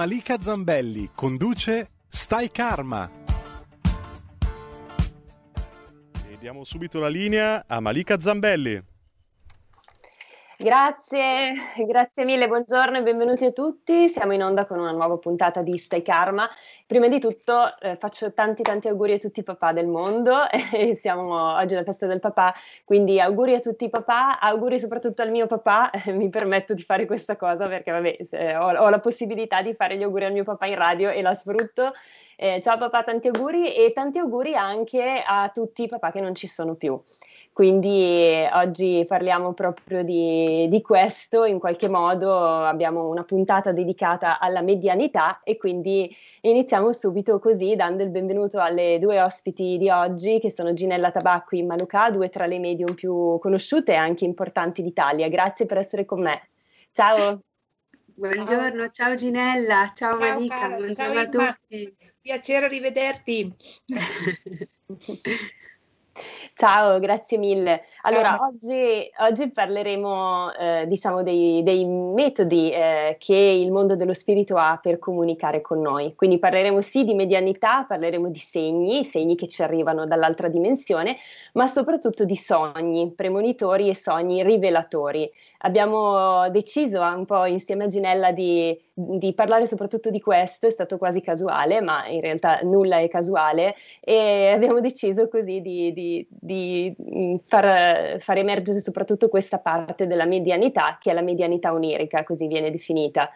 Malika Zambelli conduce Stai Karma. E diamo subito la linea a Malika Zambelli. Grazie, grazie mille, buongiorno e benvenuti a tutti. Siamo in onda con una nuova puntata di Stai Karma. Prima di tutto eh, faccio tanti tanti auguri a tutti i papà del mondo. Siamo oggi alla festa del papà, quindi auguri a tutti i papà, auguri soprattutto al mio papà. Eh, mi permetto di fare questa cosa perché vabbè, ho, ho, la possibilità di fare gli auguri al mio papà in radio e la sfrutto. Eh, ciao papà, tanti auguri e tanti auguri anche a tutti i papà che non ci sono più. Quindi oggi parliamo proprio di, di, questo, in qualche modo abbiamo una puntata dedicata alla medianità e quindi iniziamo subito così dando il benvenuto alle due ospiti di oggi che sono Ginella Tabacco e Maluca, due tra le medium più conosciute e anche importanti d'Italia. Grazie per essere con me. Ciao. Buongiorno, ciao, ciao Ginella, ciao, ciao Malika, buongiorno ciao, a tutti. Piacere rivederti. Ciao, grazie mille. Allora, oggi, oggi, parleremo eh, diciamo dei, dei metodi eh, che il mondo dello spirito ha per comunicare con noi. Quindi parleremo sì di medianità, parleremo di segni, segni che ci arrivano dall'altra dimensione, ma soprattutto di sogni premonitori e sogni rivelatori. Abbiamo deciso un po' insieme a Ginella di di parlare soprattutto di questo, è stato quasi casuale, ma in realtà nulla è casuale e abbiamo deciso così di, di, di mm, far, far, emergere soprattutto questa parte della medianità, che è la medianità onirica, così viene definita.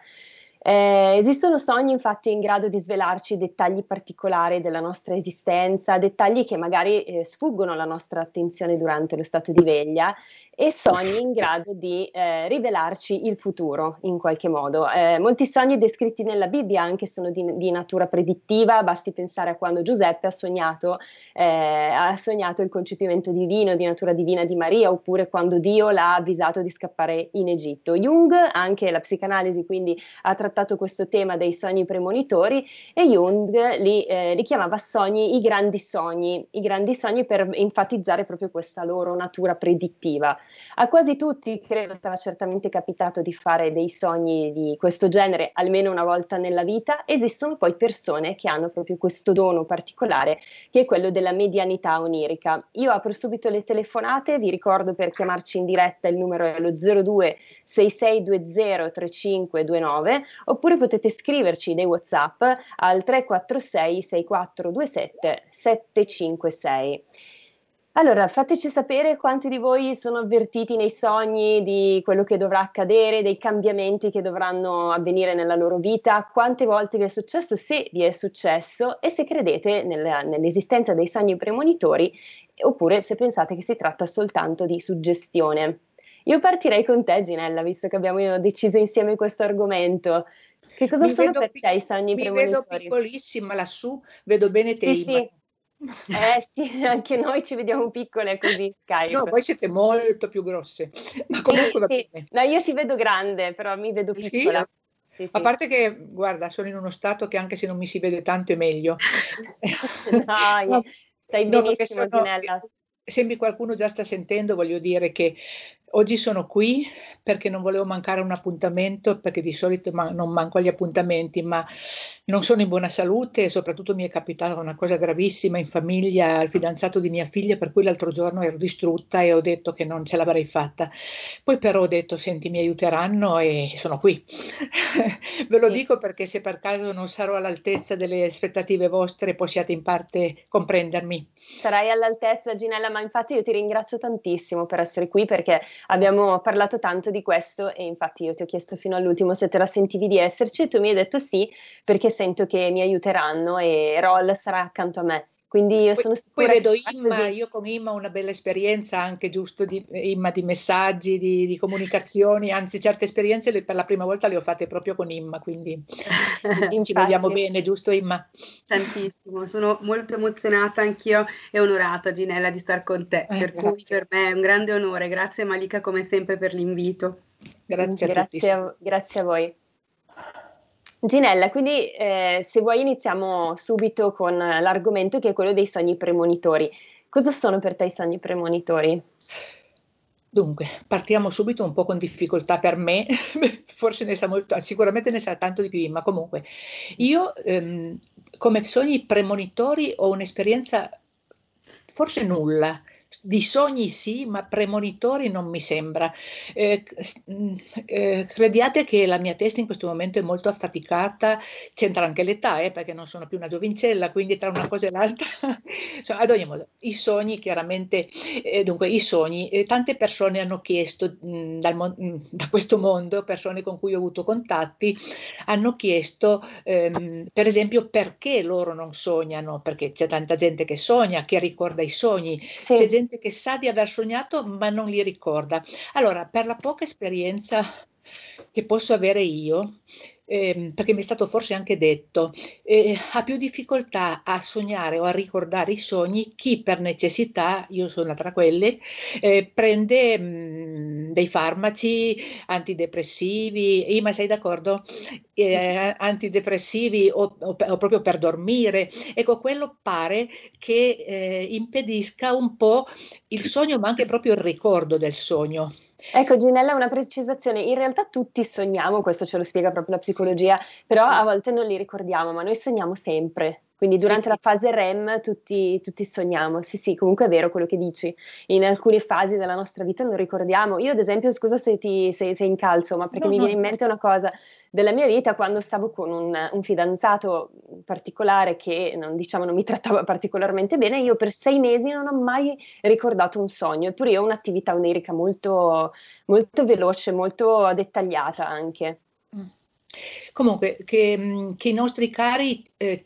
Eh, esistono sogni infatti in grado di svelarci dettagli particolari della nostra esistenza, dettagli che magari eh, sfuggono alla nostra attenzione durante lo stato di veglia e sogni in grado di eh, rivelarci il futuro in qualche modo. Eh, molti sogni descritti nella Bibbia anche sono di, di, natura predittiva, basti pensare a quando Giuseppe ha sognato, eh, ha sognato, il concepimento divino, di natura divina di Maria, oppure quando Dio l'ha avvisato di scappare in Egitto. Jung, anche la psicanalisi, quindi ha trattato questo tema dei sogni premonitori e Jung li, eh, li chiamava sogni i grandi sogni, i grandi sogni per enfatizzare proprio questa loro natura predittiva. A quasi tutti, credo, sarà certamente capitato di fare dei sogni di questo genere almeno una volta nella vita. Esistono poi persone che hanno proprio questo dono particolare, che è quello della medianità onirica. Io apro subito le telefonate, vi ricordo per chiamarci in diretta il numero è lo 02 6620 3529 oppure potete scriverci dei WhatsApp al 346 6427 756. Allora, fateci sapere quanti di voi sono avvertiti nei sogni di quello che dovrà accadere, dei cambiamenti che dovranno avvenire nella loro vita, quante volte vi è successo, se vi è successo e se credete nella, nell'esistenza dei sogni premonitori oppure se pensate che si tratta soltanto di suggestione. Io partirei con te, Ginella, visto che abbiamo deciso insieme questo argomento. Che cosa mi sono per te i sogni mi premonitori? Mi vedo piccolissima lassù, vedo bene te. Sì, sì. Eh sì, anche noi ci vediamo piccole così Skype. No, voi siete molto più grosse. Ma comunque va sì, bene. No, io ti vedo grande, però mi vedo piccola. Sì? Sì, a parte che, guarda, sono in uno stato che anche se non mi si vede tanto è meglio. Dai, no, stai benissimo, no, sono, Sembri qualcuno già sta sentendo, voglio dire che oggi sono qui perché non volevo mancare un appuntamento, perché di solito ma- non manco agli appuntamenti, ma non sono in buona salute e soprattutto mi è capitata una cosa gravissima in famiglia al fidanzato di mia figlia, per cui l'altro giorno ero distrutta e ho detto che non ce l'avrei fatta. Poi però ho detto, senti, mi aiuteranno e sono qui. Ve lo sì. dico perché se per caso non sarò all'altezza delle aspettative vostre, possiate in parte comprendermi. Sarai all'altezza, Ginella, ma infatti io ti ringrazio tantissimo per essere qui perché abbiamo parlato tanto di questo e infatti io ti ho chiesto fino all'ultimo se te la sentivi di esserci e tu mi hai detto sì perché sento che mi aiuteranno e Roll sarà accanto a me Quindi io sono sicura. Poi vedo Imma, io con Imma ho una bella esperienza anche giusto di, Imma di messaggi, di, di, comunicazioni, anzi certe esperienze le, per la prima volta le ho fatte proprio con Imma, quindi ci vogliamo bene, giusto Imma? Tantissimo, sono molto emozionata anch'io e onorata Ginella di star con te, eh, per grazie. cui per me è un grande onore, grazie Malika come sempre per l'invito. Grazie a grazie tutti. A, grazie a voi. Ginella, quindi eh, se vuoi iniziamo subito con l'argomento che è quello dei sogni premonitori. Cosa sono per te i sogni premonitori? Dunque, partiamo subito un po' con difficoltà per me, forse ne sa molto, sicuramente ne sa tanto di più, ma comunque io ehm, come sogni premonitori ho un'esperienza forse nulla, di sogni sì, ma premonitori non mi sembra. Eh, mm, eh, crediate che la mia testa in questo momento è molto affaticata, c'entra anche l'età, eh, perché non sono più una giovincella, quindi tra una cosa e l'altra, insomma, ad ogni modo, i sogni chiaramente, eh, dunque i sogni, eh, tante persone hanno chiesto mh, mm, dal mh, mm, da questo mondo, persone con cui ho avuto contatti, hanno chiesto ehm, per esempio perché loro non sognano, perché c'è tanta gente che sogna, che ricorda i sogni, sì. c'è gente gente che sa di aver sognato ma non li ricorda. Allora, per la poca esperienza che posso avere io, eh, perché mi è stato forse anche detto, eh, ha più difficoltà a sognare o a ricordare i sogni chi per necessità, io sono tra quelle, eh, prende mh, mm, dei farmaci antidepressivi, ma sei d'accordo? Eh, antidepressivi o, o, o, proprio per dormire. Ecco, quello pare che eh, impedisca un po' il sogno, ma anche proprio il ricordo del sogno. Ecco Ginella, una precisazione, in realtà tutti sogniamo, questo ce lo spiega proprio la psicologia, però a volte non li ricordiamo, ma noi sogniamo sempre. Quindi durante sì, la fase REM tutti, tutti, sogniamo. Sì, sì, comunque è vero quello che dici. In alcune fasi della nostra vita non ricordiamo. Io, ad esempio, scusa se ti se, se incalzo, ma perché no, mi viene in mente una cosa della mia vita quando stavo con un, un fidanzato particolare che non, diciamo, non mi trattava particolarmente bene. Io per sei mesi non ho mai ricordato un sogno, eppure io ho un'attività onirica molto, molto veloce, molto dettagliata anche. Comunque, che, che i nostri cari eh,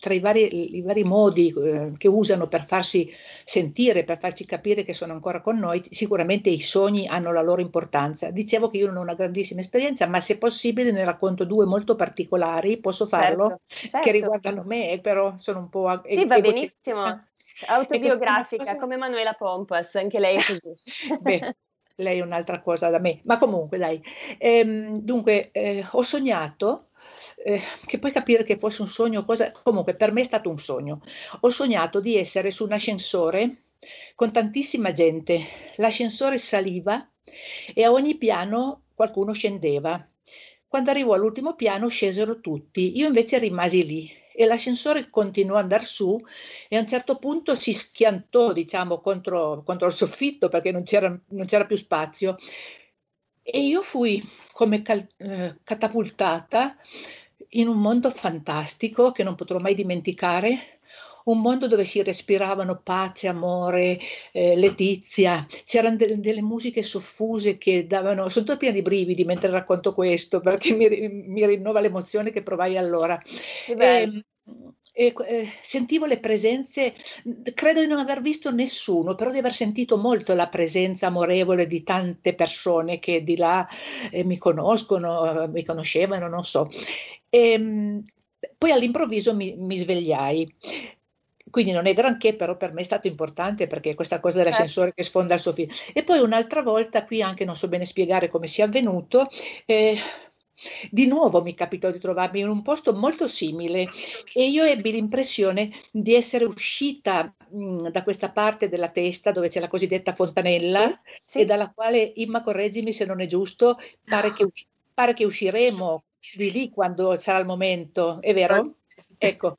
tra i vari, i vari modi eh, che usano per farsi sentire, per farci capire che sono ancora con noi, sicuramente i sogni hanno la loro importanza. Dicevo che io non ho una grandissima esperienza, ma se possibile ne racconto due molto particolari, posso farlo? Certo, certo. Che riguardano me, però sono un po'... Ag- sì, va benissimo. Autobiografica, cosa... come Manuela Pompas, anche lei è così. Beh, lei è un'altra cosa da me, ma comunque dai. Ehm, dunque, eh, ho sognato eh, che puoi capire che fosse un sogno, cosa, comunque per me è stato un sogno. Ho sognato di essere su un ascensore con tantissima gente, l'ascensore saliva e a ogni piano qualcuno scendeva. Quando arrivò all'ultimo piano scesero tutti, io invece rimasi lì e l'ascensore continuò ad andare su e a un certo punto si schiantò diciamo contro, contro il soffitto perché non c'era, non c'era più spazio e io fui come cal- eh, catapultata in un mondo fantastico che non potrò mai dimenticare, un mondo dove si respiravano pace, amore, eh, letizia, c'erano de- delle musiche soffuse che davano, sono tutta piena di brividi mentre racconto questo perché mi, mi rinnova l'emozione che provai allora. E, ehm, e, eh, sentivo le presenze, credo di non aver visto nessuno, però di aver sentito molto la presenza amorevole di tante persone che di là eh, mi conoscono, mi conoscevano, non so. E, ehm, poi all'improvviso mi, mi svegliai quindi non è granché, però per me è stato importante perché questa cosa dell'ascensore certo. che sfonda il film. E poi un'altra volta, qui anche non so bene spiegare come sia avvenuto, eh, di nuovo mi capitò di trovarmi in un posto molto simile e io ebbi l'impressione di essere uscita mh, da questa parte della testa dove c'è la cosiddetta fontanella sì. e dalla quale, Imma correggimi se non è giusto, pare che, pare che usciremo di lì quando sarà il momento, è vero? Ecco,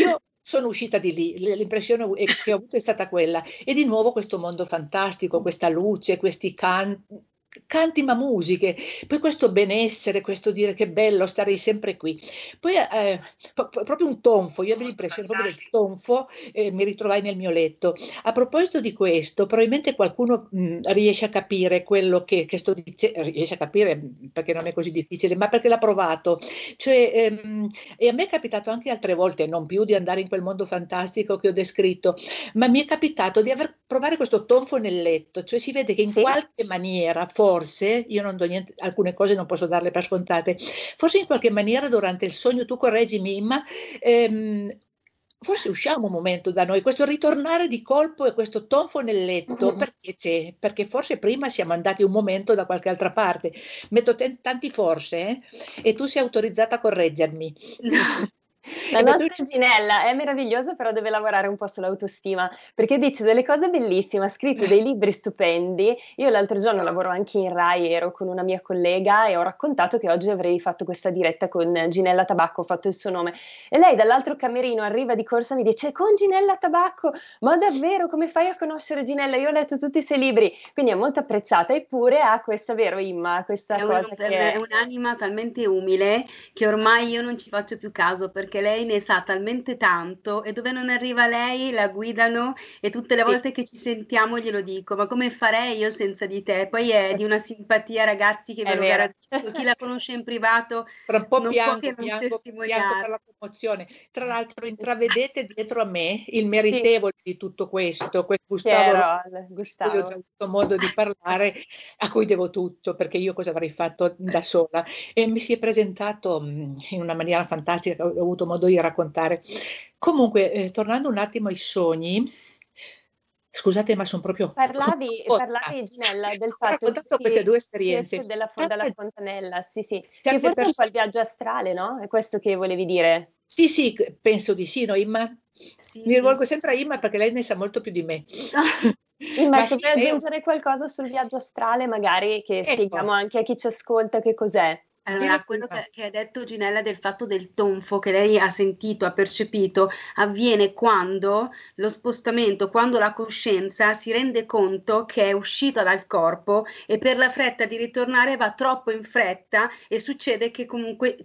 io sono uscita di lì, l'impressione che ho avuto è stata quella. E di nuovo questo mondo fantastico, questa luce, questi canti, canti ma musiche, poi questo benessere, questo dire che bello, starei sempre qui. Poi eh, proprio un tonfo, io avevo l'impressione proprio del tonfo, eh, mi ritrovai nel mio letto. A proposito di questo, probabilmente qualcuno mh, riesce a capire quello che, che, sto dicendo, riesce a capire perché non è così difficile, ma perché l'ha provato. Cioè, ehm, e a me è capitato anche altre volte, non più di andare in quel mondo fantastico che ho descritto, ma mi è capitato di aver, provare questo tonfo nel letto, cioè si vede che in sì. qualche maniera, forse, io non do niente, alcune cose non posso darle per scontate, forse in qualche maniera durante il sogno, tu correggimi, ma ehm, forse usciamo un momento da noi, questo ritornare di colpo e questo tonfo nel letto, mm-hmm. perché c'è? Perché forse prima siamo andati un momento da qualche altra parte. Metto t- tanti forse eh? e tu sei autorizzata a correggermi. La nostra tu... Ginella è meravigliosa, però deve lavorare un po' sull'autostima perché dice delle cose bellissime, ha scritto dei libri stupendi. Io l'altro giorno lavoro anche in Rai, ero con una mia collega e ho raccontato che oggi avrei fatto questa diretta con Ginella Tabacco, ho fatto il suo nome. E lei dall'altro camerino arriva di corsa e mi dice: Con Ginella Tabacco, ma davvero come fai a conoscere Ginella? Io ho letto tutti i suoi libri, quindi è molto apprezzata, eppure ha questa, vero Imma, questa è cosa. Un, che... È un'anima talmente umile che ormai io non ci faccio più caso perché perché lei ne sa talmente tanto e dove non arriva lei la guidano e tutte le volte che ci sentiamo glielo dico, ma come farei io senza di te? Poi è di una simpatia ragazzi che ve lo garantisco, chi la conosce in privato Tra un po' non piango, può che non piango per la commozione. Tra l'altro intravedete dietro a me il meritevole sì. di tutto questo, quel Gustavo, Chiaro, Gustavo. Io ho già avuto modo di parlare, a cui devo tutto, perché io cosa avrei fatto da sola? E mi si è presentato in una maniera fantastica, ho avuto modo di raccontare. Comunque, eh, tornando un attimo ai sogni, Scusate, ma sono proprio. Parlavi, parlavi Ginella, del fatto Ho raccontato queste due esperienze. Della, della fontanella, sì, sì. Che forse pers- un po' il viaggio astrale, no? È questo che volevi dire? Sì, sì, penso di sì, no, Imma? Sì, Mi rivolgo sì, sempre sì. a Imma perché lei ne sa molto più di me. Imma, tu vuoi aggiungere qualcosa sul viaggio astrale, magari che ecco. spieghiamo anche a chi ci ascolta che cos'è? Allora, quello che, che ha detto Ginella del fatto del tonfo che lei ha sentito, ha percepito, avviene quando lo spostamento, quando la coscienza si rende conto che è uscita dal corpo e per la fretta di ritornare va troppo in fretta e succede che comunque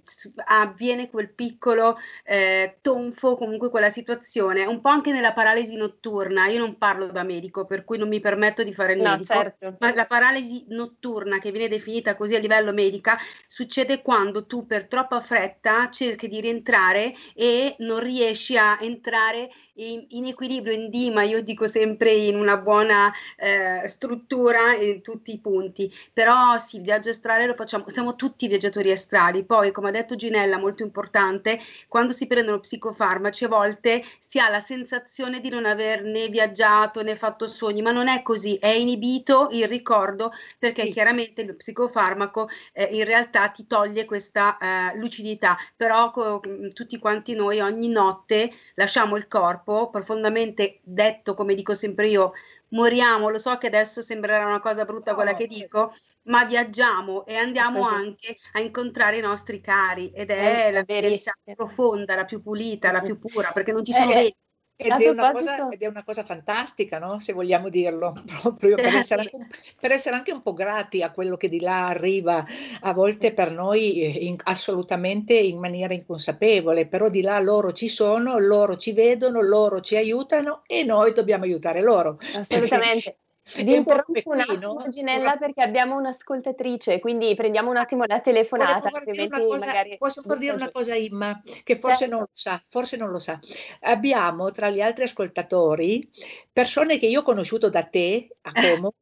avviene quel piccolo eh, tonfo, comunque quella situazione, un po' anche nella paralisi notturna. Io non parlo da medico, per cui non mi permetto di fare il no, medico, certo. ma la paralisi notturna che viene definita così a livello medica succede succede quando tu per troppa fretta cerchi di rientrare e non riesci a entrare in, in equilibrio, in dima, io dico sempre in una buona eh, struttura in tutti i punti, però sì, il viaggio astrale lo facciamo, siamo tutti viaggiatori astrali, poi come ha detto Ginella, molto importante, quando si prendono psicofarmaci a volte si ha la sensazione di non aver né viaggiato né fatto sogni, ma non è così, è inibito il ricordo perché sì. chiaramente il psicofarmaco eh, in realtà ti toglie questa eh, lucidità, però co- tutti quanti noi ogni notte lasciamo il corpo corpo, profondamente detto, come dico sempre io, moriamo, lo so che adesso sembrerà una cosa brutta quella che dico, ma viaggiamo e andiamo anche a incontrare i nostri cari. Ed è, è la verità profonda, la più pulita, la più pura, perché non ci sono eh, ed è, cosa, ed è, una cosa, fantastica, no? se vogliamo dirlo, proprio per essere, anche, per essere, anche, un po' grati a quello che di là arriva, a volte per noi eh, in, assolutamente in maniera inconsapevole, però di là loro ci sono, loro ci vedono, loro ci aiutano e noi dobbiamo aiutare loro. Assolutamente. Interrompo un attimo, Ginella, perché abbiamo un'ascoltatrice, quindi prendiamo un attimo la telefonata. Cosa, magari... Posso dire una cosa, Imma, che forse certo. non lo sa, forse non lo sa. Abbiamo tra gli altri ascoltatori persone che io ho conosciuto da te a Como.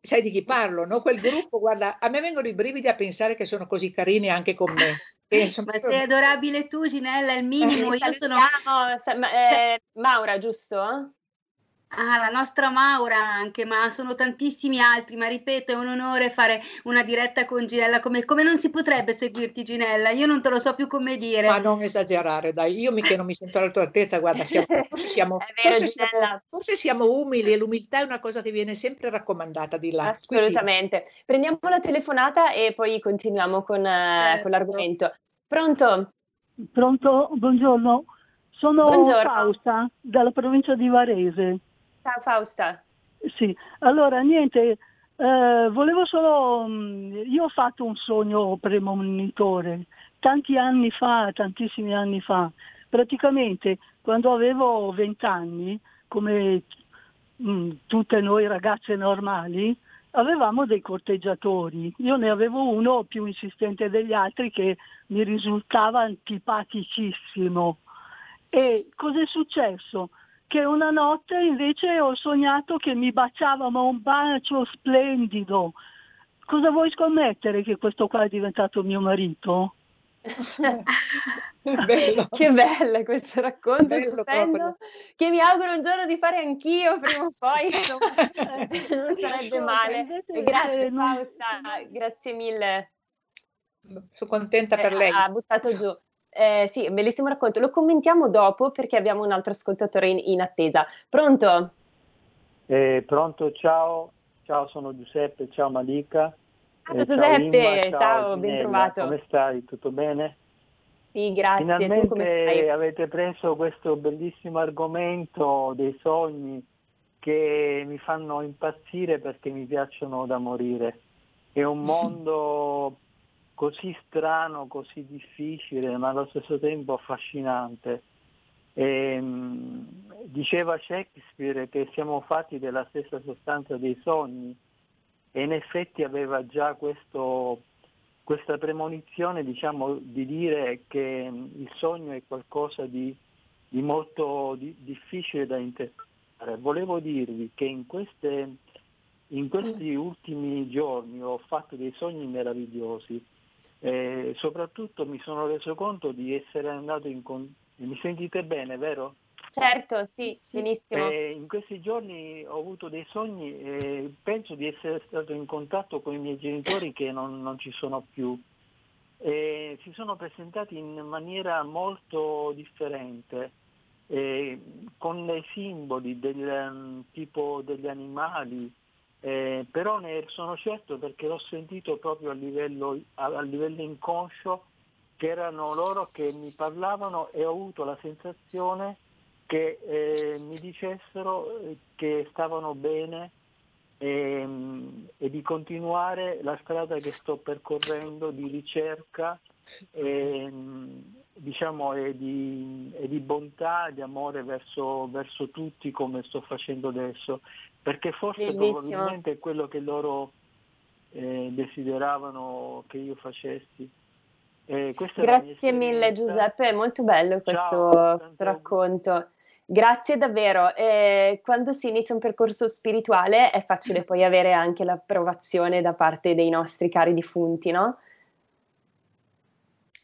Sai di chi parlo, no? Quel gruppo, guarda, a me vengono i brividi a pensare che sono così carini anche con me. Penso ma sei adorabile tu, Ginella, è il minimo. Eh, io sono. Eh, cioè... Maura, giusto? Ah, la nostra Maura anche, ma sono tantissimi altri, ma ripeto, è un onore fare una diretta con Ginella, come, come, non si potrebbe seguirti Ginella? Io non te lo so più come dire. Ma non esagerare, dai, io mica non mi sento alla tua altezza, guarda, siamo, forse, siamo, vero, forse, siamo, forse, siamo, umili e l'umiltà è una cosa che viene sempre raccomandata di là. Assolutamente. Quindi... Prendiamo la telefonata e poi continuiamo con, eh, certo. con l'argomento. Pronto? Pronto, buongiorno. Sono Buongiorno. Fausta dalla provincia di Varese. Ciao Fausta. Sì, allora niente, Eh, volevo solo, mm, io ho fatto un sogno premonitore tanti anni fa, tantissimi anni fa, praticamente quando avevo vent'anni, come mh, mm, tutte noi ragazze normali, avevamo dei corteggiatori. Io ne avevo uno più insistente degli altri che mi risultava antipaticissimo. E cos'è successo? Che una notte invece ho sognato che mi baciava ma un bacio splendido. Cosa vuoi scommettere che questo qua è diventato mio marito? bello. che bello questo racconto bello stupendo, che mi auguro un giorno di fare anch'io prima o poi non sarebbe male grazie Fausta grazie mille sono contenta per eh, lei ha buttato giù eh, sì, bellissimo racconto. Lo commentiamo dopo perché abbiamo un altro ascoltatore in, in attesa. Pronto? Eh, pronto, ciao. Ciao, sono Giuseppe. Ciao Malika. Ciao eh, Giuseppe, ciao, Imma, ciao ben trovato. Come stai? Tutto bene? Sì, grazie. Finalmente avete preso questo bellissimo argomento dei sogni che mi fanno impazzire perché mi piacciono da morire. È un mondo così strano, così difficile, ma allo stesso tempo affascinante. E, um, diceva Shakespeare che siamo fatti della stessa sostanza dei sogni e in effetti aveva già questo, questa premonizione diciamo, di dire che il sogno è qualcosa di, di molto di, difficile da interpretare. Volevo dirvi che in, queste, in questi ultimi giorni ho fatto dei sogni meravigliosi e soprattutto mi sono reso conto di essere andato in... Con... Mi sentite bene, vero? Certo, sì, sì. benissimo. Eh, in questi giorni ho avuto dei sogni e penso di essere stato in contatto con i miei genitori che non, non ci sono più. E si sono presentati in maniera molto differente, eh, con dei simboli del um, tipo degli animali, eh, però ne sono certo perché l'ho sentito proprio a livello, a, a livello inconscio che erano loro che mi parlavano e ho avuto la sensazione che eh, mi dicessero eh, che stavano bene e, ehm, e, di continuare la strada che sto percorrendo di ricerca e, ehm, diciamo, e, di, e di, bontà, di amore verso, verso, tutti come sto facendo adesso, perché forse Bellissimo. probabilmente è quello che loro eh, desideravano che io facessi. Eh, Grazie mille Giuseppe, è molto bello questo Ciao, racconto. Grazie davvero. Eh, quando si inizia un percorso spirituale è facile poi avere anche l'approvazione da parte dei nostri cari defunti, no?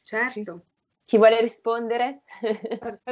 Certo. Chi vuole rispondere?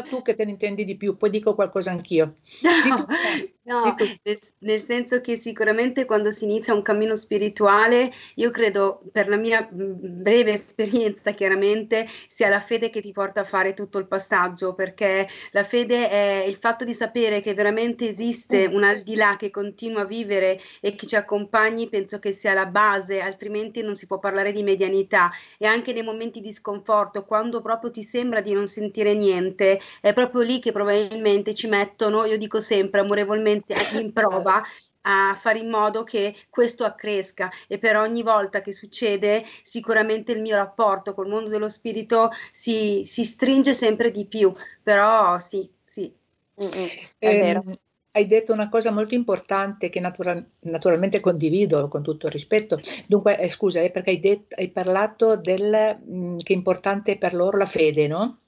tu che te ne intendi di più, poi dico qualcosa anch'io. No, no nel, nel, senso che sicuramente quando si inizia un cammino spirituale, io credo, per la mia breve esperienza chiaramente, sia la fede che ti porta a fare tutto il passaggio, perché la fede è il fatto di sapere che veramente esiste un al di là che continua a vivere e che ci accompagni, penso che sia la base, altrimenti non si può parlare di medianità. E anche nei momenti di sconforto, quando proprio ti sembra di non sentire niente, è proprio lì che probabilmente ci mettono, io dico sempre amorevolmente, in prova a fare in modo che questo accresca. E per ogni volta che succede sicuramente il mio rapporto col mondo dello spirito si, si stringe sempre di più, però sì, sì. Mm-hmm, è eh, vero hai detto una cosa molto importante che natura- naturalmente condivido con tutto il rispetto. Dunque, eh, scusa, è perché hai, detto, hai parlato del mh, mm, che è importante per loro la fede, no?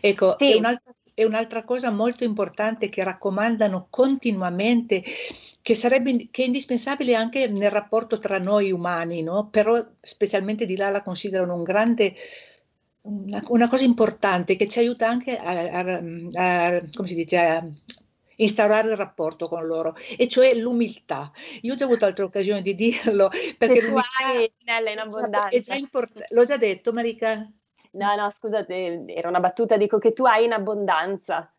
Ecco, sì. è, un'altra, è un'altra cosa molto importante che raccomandano continuamente che, sarebbe, che è indispensabile anche nel rapporto tra noi umani, no? però specialmente di là la considerano un grande, una, una, cosa importante che ci aiuta anche a, a, a, come si dice, a instaurare il rapporto con loro, e cioè l'umiltà. Io ho già avuto altre occasioni di dirlo, perché tu hai Nella in abbondanza. Già import- l'ho già detto, Marica? No, no, scusate, era una battuta, dico che tu hai in abbondanza.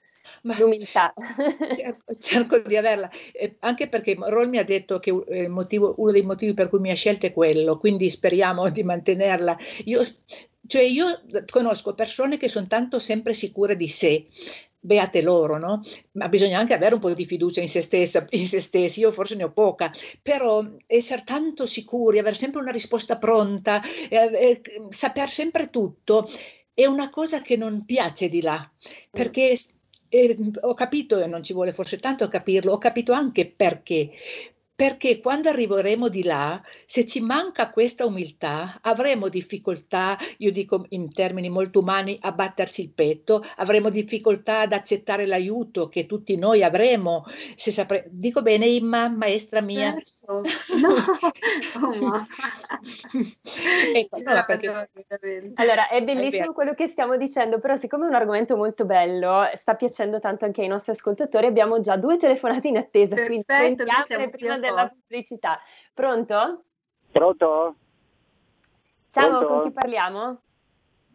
Ma l'umiltà. Cerco, cerco, di averla, eh, anche perché Roll mi ha detto che eh, motivo, uno dei motivi per cui mi ha scelto è quello, quindi speriamo di mantenerla. Io, cioè io conosco persone che sono tanto sempre sicure di sé, beate loro, no? Ma bisogna anche avere un po' di fiducia in se stessa, in se stessi, io forse ne ho poca, però essere tanto sicuri, avere sempre una risposta pronta, eh, eh, saper sempre tutto, è una cosa che non piace di là, perché eh, ho capito, e non ci vuole forse tanto capirlo, ho capito anche perché, perché quando arriveremo di là, se ci manca questa umiltà, avremo difficoltà, io dico in termini molto umani, a batterci il petto, avremo difficoltà ad accettare l'aiuto che tutti noi avremo. Se sapre... Dico bene, Imma, maestra mia. Certo. No, oh, ecco, no, perché... Allora, è bellissimo è quello che stiamo dicendo, però siccome è un argomento molto bello, sta piacendo tanto anche ai nostri ascoltatori, abbiamo già due telefonate in attesa, Perfetto, quindi sentiamo prima della pubblicità. Pronto? Pronto? Ciao, Pronto? con chi parliamo?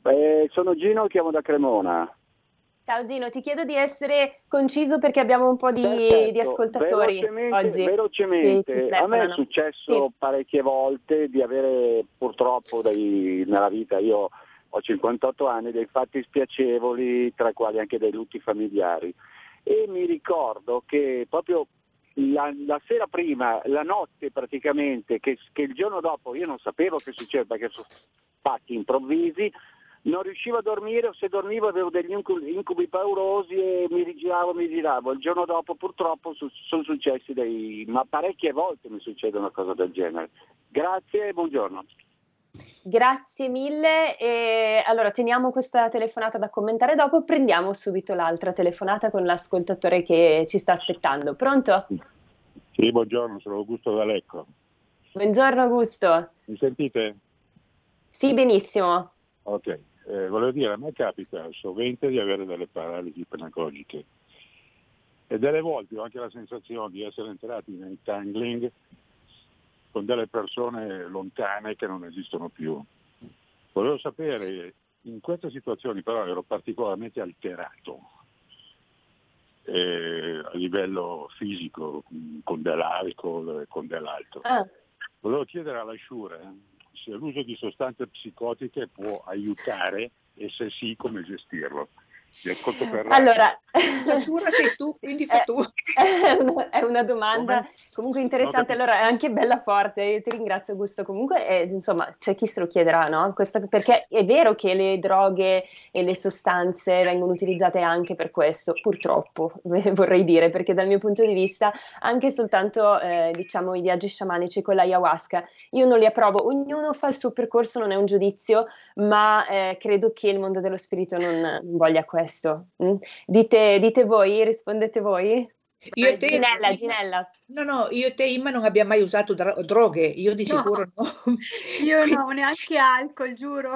Eh, sono Gino, chiamo da Cremona. Ciao Gino, ti chiedo di essere conciso perché abbiamo un po' di, Perfetto. di ascoltatori velocemente, oggi. Velocemente, a me è successo sì. parecchie volte di avere purtroppo dei, nella vita, io ho 58 anni, dei fatti spiacevoli, tra i quali anche dei lutti familiari. E mi ricordo che proprio la, la, sera prima, la notte praticamente, che, che, il giorno dopo io non sapevo che succedeva perché sono fatti improvvisi, non riuscivo a dormire o se dormivo avevo degli incubi paurosi e mi rigiravo, mi giravo. Il giorno dopo purtroppo su, sono successi dei... ma parecchie volte mi succede una cosa del genere. Grazie e buongiorno. Grazie mille. E allora teniamo questa telefonata da commentare dopo, prendiamo subito l'altra telefonata con l'ascoltatore che ci sta aspettando. Pronto? Sì, buongiorno, sono Augusto D'Alecco. Buongiorno Augusto. Mi sentite? Sì, benissimo. Ok, eh, volevo dire, a me capita sovente di avere delle paralisi pedagogiche e delle volte ho anche la sensazione di essere entrati in entangling con delle persone lontane che non esistono più. Volevo sapere, in queste situazioni però ero particolarmente alterato eh, a livello fisico, con dell'alcol e con dell'altro. Ah. Volevo chiedere alla Shure se l'uso di sostanze psicotiche può aiutare e se sì come gestirlo. Allora, Sura sei tu, quindi fai tu. È una domanda Come? comunque interessante, allora è anche bella forte, io ti ringrazio Augusto, comunque eh, insomma c'è chi se lo chiederà, no? Questo, perché è vero che le droghe e le sostanze vengono utilizzate anche per questo, purtroppo vorrei dire, perché dal mio punto di vista anche soltanto eh, diciamo i viaggi sciamanici con l'ayahuasca, io non li approvo, ognuno fa il suo percorso, non è un giudizio, ma eh, credo che il mondo dello spirito non, non voglia questo questo? Mm? Dite, dite voi, rispondete voi? Io te, Ginella, Ginella. No, no, io e te Imma non abbiamo mai usato dra- droghe, io di sicuro no. no. io no, neanche alcol, giuro.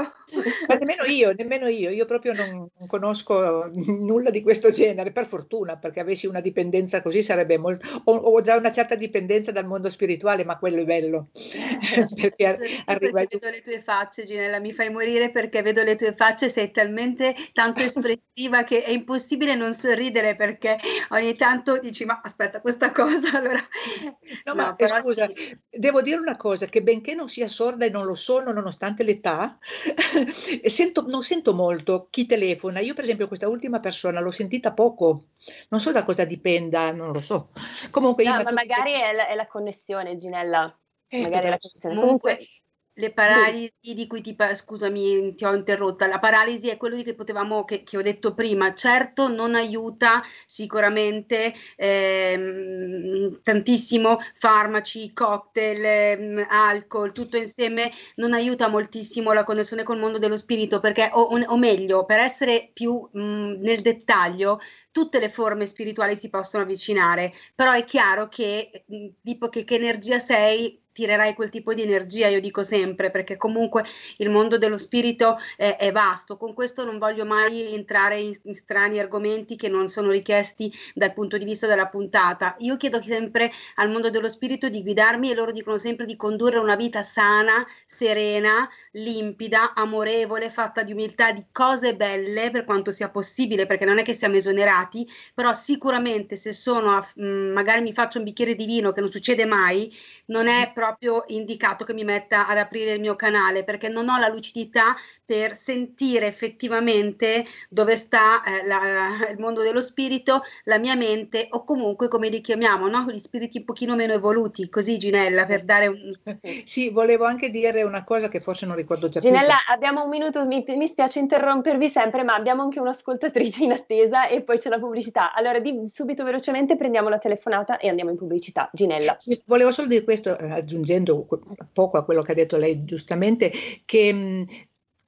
Ma nemmeno io, nemmeno io, io proprio non, non, conosco nulla di questo genere, per fortuna, perché avessi una dipendenza così sarebbe molto... Ho, ho già una certa dipendenza dal mondo spirituale, ma quello è bello. perché sì, arriva... Perché vedo le tue facce, Ginella, mi fai morire perché vedo le tue facce, sei talmente tanto espressiva che è impossibile non sorridere perché ogni tanto dici, ma aspetta, questa cosa, allora No, ma no, scusa, sì. devo dire una cosa, che benché non sia sorda e non lo sono nonostante l'età, sento, non sento molto chi telefona. Io per esempio questa ultima persona l'ho sentita poco, non so da cosa dipenda, non lo so. Comunque, no, ma magari è la, è la, connessione, Ginella. Eh, magari è la connessione. Comunque, le paralisi sì. di cui ti, scusami, ti ho interrotta, la paralisi è quello di che potevamo, che, che ho detto prima, certo non aiuta sicuramente ehm, tantissimo farmaci, cocktail, ehm, alcol, tutto insieme. Non aiuta moltissimo la connessione col mondo dello spirito perché, o, o meglio, per essere più mh, nel dettaglio, tutte le forme spirituali si possono avvicinare, però è chiaro che tipo che, che energia sei tirerai quel tipo di energia, io dico sempre, perché comunque il mondo dello spirito è, è vasto. Con questo non voglio mai entrare in, in, strani argomenti che non sono richiesti dal punto di vista della puntata. Io chiedo sempre al mondo dello spirito di guidarmi e loro dicono sempre di condurre una vita sana, serena, limpida, amorevole, fatta di umiltà, di cose belle per quanto sia possibile, perché non è che siamo esonerati, però sicuramente se sono a, mh, magari mi faccio un bicchiere di vino che non succede mai, non è proprio proprio indicato che mi metta ad aprire il mio canale perché non ho la lucidità per sentire effettivamente dove sta eh, la, il mondo dello spirito, la mia mente o comunque come li chiamiamo, no? gli spiriti un pochino meno evoluti, così Ginella, per dare un... Sì, volevo anche dire una cosa che forse non ricordo già Ginella, più. Abbiamo un minuto, mi, mi, spiace interrompervi sempre, ma abbiamo anche un'ascoltatrice in attesa e poi c'è la pubblicità. Allora, di, subito velocemente prendiamo la telefonata e andiamo in pubblicità. Ginella. Sì, volevo solo dire questo, eh, aggiungendo poco a quello che ha detto lei giustamente, che mh,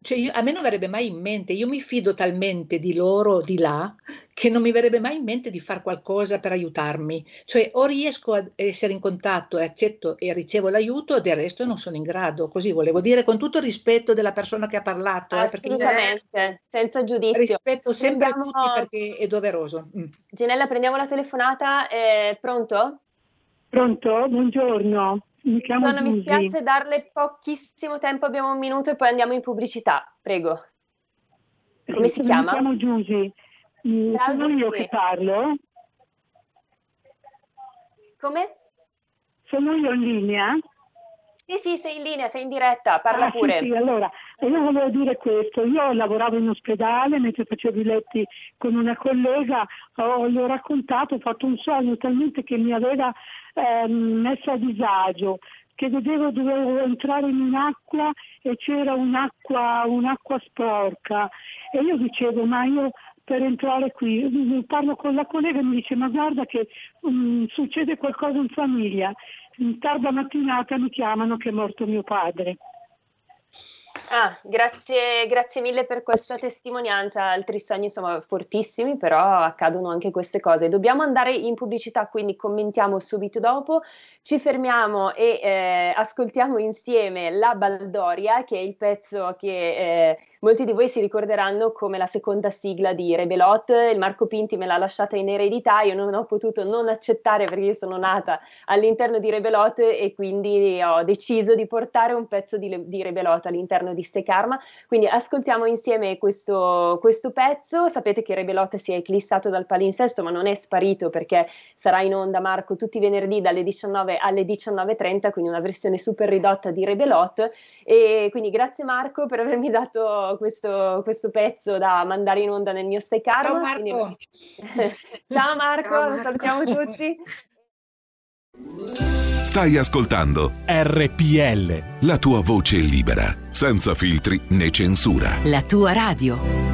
cioè io, a me non verrebbe mai in mente, io mi fido talmente di loro di là che non mi verrebbe mai in mente di fare qualcosa per aiutarmi. Cioè o riesco a essere in contatto e accetto e ricevo l'aiuto, del resto non sono in grado. Così volevo dire con tutto il rispetto della persona che ha parlato. Assolutamente, eh, senza giudizio. Rispetto sempre prendiamo... a tutti perché è doveroso. Mm. Ginella, prendiamo la telefonata. Eh, pronto? Pronto? Buongiorno. Mi chiamo Sono, mi spiace darle pochissimo tempo, abbiamo un minuto e poi andiamo in pubblicità. Prego. Come si mi chiama? Mi chiamo. Mm, Ciao, sono io che parlo. Come? Sono io in linea? Sì, sì, sei in linea, sei in diretta, parla ah, pure. Sì, sì, allora, io volevo dire questo, io lavoravo in ospedale mentre facevo i letti con una collega, ho, le ho raccontato, ho fatto un sogno talmente che mi aveva eh, messo a disagio, che vedevo dovevo entrare in un'acqua e c'era un'acqua, un'acqua sporca. E io dicevo ma io per entrare qui parlo con la collega e mi dice ma guarda che um, succede qualcosa in famiglia. In tarda mattinata mi chiamano che è morto mio padre. Ah, grazie, grazie mille per questa testimonianza. Altri sogni sono fortissimi, però accadono anche queste cose. Dobbiamo andare in pubblicità, quindi commentiamo subito dopo. Ci fermiamo e eh, ascoltiamo insieme La Baldoria, che è il pezzo che eh, molti di voi si ricorderanno come la seconda sigla di Rebelot. Il Marco Pinti me l'ha lasciata in eredità, io non ho potuto non accettare perché io sono nata all'interno di Rebelot e quindi ho deciso di portare un pezzo di, di Rebelot all'interno di Ste Karma. Quindi ascoltiamo insieme questo, questo pezzo. Sapete che Rebelot si è eclissato dal palinsesto, ma non è sparito perché sarà in onda Marco tutti i venerdì dalle 19 alle 19.30, quindi una versione super ridotta di Rebelot. E quindi grazie Marco per avermi dato questo, questo pezzo da mandare in onda nel mio Stay. Ciao Marco! Quindi... Ciao Marco, Ciao Marco. salutiamo tutti. Stai ascoltando RPL. La tua voce libera, senza filtri né censura. La tua radio.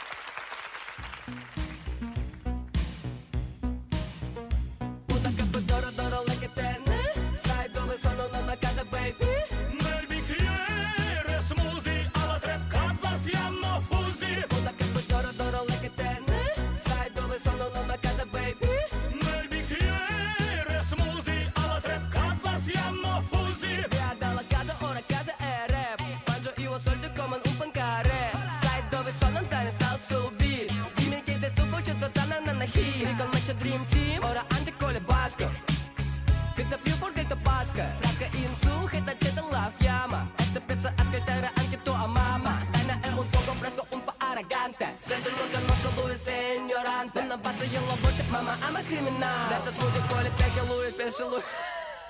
Mama, I'm a criminal. that's Let us move to the back of the room.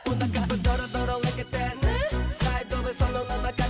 Put the car, put the door, the door, look at that. Side of the song, look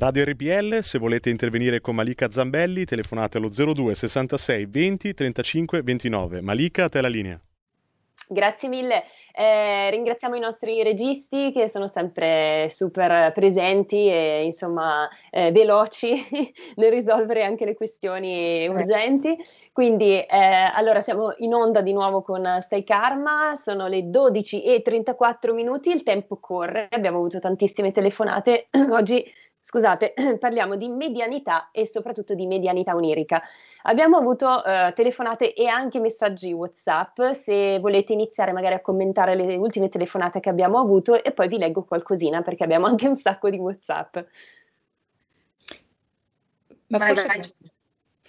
Radio RPL, se volete intervenire con Malika Zambelli, telefonate allo 02 66 20 35 29. Malika, a te la linea. Grazie mille. Eh, ringraziamo i nostri registi che sono sempre super presenti e insomma eh, veloci nel risolvere anche le questioni urgenti. Quindi eh, allora siamo in onda di nuovo con Stay Karma, sono le 12 e 34 minuti, il tempo corre, abbiamo avuto tantissime telefonate. Oggi scusate, parliamo di medianità e soprattutto di medianità onirica. Abbiamo avuto eh, telefonate e anche messaggi WhatsApp, se volete iniziare magari a commentare le ultime telefonate che abbiamo avuto e poi vi leggo qualcosina perché abbiamo anche un sacco di WhatsApp. Ma vai, forse, vai.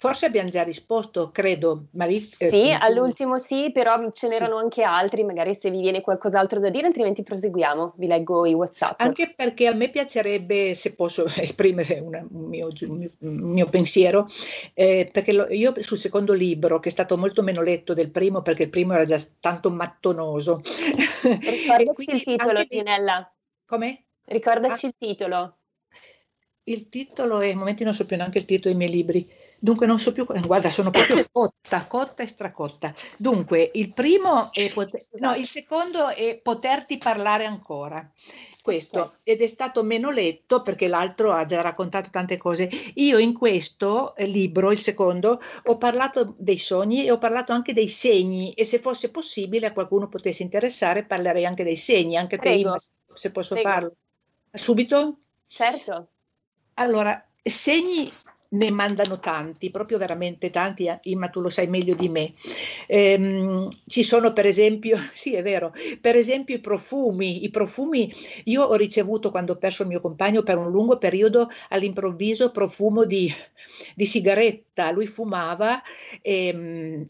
Forse abbiamo già risposto, credo. Marif- eh, sì, all'ultimo sì, però ce n'erano sì. anche altri, magari se vi viene qualcos'altro da dire, altrimenti proseguiamo, vi leggo i WhatsApp. Anche perché a me piacerebbe, se posso esprimere una, un, mio, un, mio, pensiero, eh, perché lo, io sul secondo libro, che è stato molto meno letto del primo, perché il primo era già tanto mattonoso. Ricordaci il titolo, Ginella. Come? Ricordaci ah. il titolo. Il titolo, e ai momenti non so più neanche il titolo dei miei libri. Dunque non so più, guarda, sono proprio cotta, cotta e stracotta. Dunque, il primo è poter, no, il secondo è poterti parlare ancora. Questo ed è stato meno letto perché l'altro ha già raccontato tante cose. Io in questo eh, libro, il secondo, ho parlato dei sogni e ho parlato anche dei segni e se fosse possibile a qualcuno potesse interessare parlerei anche dei segni, anche Prego. te se posso Prego. farlo. Subito? Certo. Allora, segni ne mandano tanti, proprio veramente tanti, eh, Imma tu lo sai meglio di me. Ehm, ci sono per esempio, sì è vero, per esempio i profumi, i profumi, io ho ricevuto quando ho perso il mio compagno per un lungo periodo all'improvviso profumo di, di sigaretta, lui fumava e mm,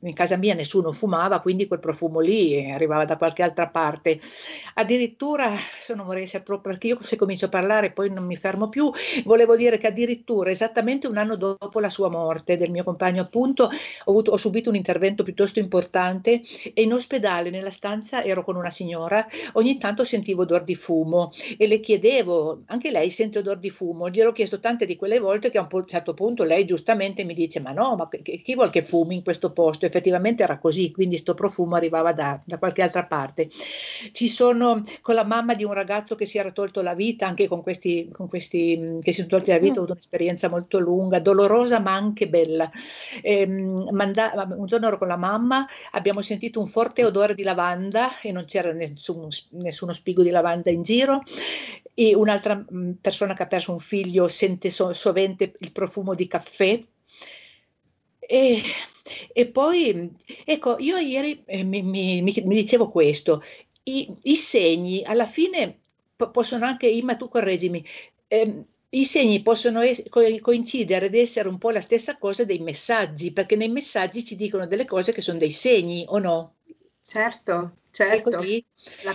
in casa mia nessuno fumava, quindi quel profumo lì arrivava da qualche altra parte. Addirittura, se non vorrei essere troppo, perché io se comincio a parlare poi non mi fermo più, volevo dire che addirittura esattamente un anno dopo la sua morte del mio compagno appunto ho, avuto, ho subito un intervento piuttosto importante e in ospedale nella stanza ero con una signora, ogni tanto sentivo odor di fumo e le chiedevo, anche lei sente odor di fumo, gli ero chiesto tante di quelle volte che a un certo punto lei giustamente mi dice ma no, ma chi vuol che fumi in questo posto? Effettivamente era così, quindi questo profumo arrivava da, da, qualche altra parte. Ci sono con la mamma di un ragazzo che si era tolto la vita, anche con questi, con questi che si sono tolti la vita, ho avuto un'esperienza molto lunga, dolorosa ma anche bella. Ehm, manda, un giorno ero con la mamma, abbiamo sentito un forte odore di lavanda e non c'era nessun, nessuno spigo di lavanda in giro e un'altra persona che ha perso un figlio sente so, sovente il profumo di caffè e, e poi, ecco, io ieri eh, mi, mi, mi, dicevo questo, I, i, segni alla fine po- possono anche, Imma tu correggimi, eh, i segni possono es- coincidere ed essere un po' la stessa cosa dei messaggi, perché nei messaggi ci dicono delle cose che sono dei segni o no? Certo, certo. Così.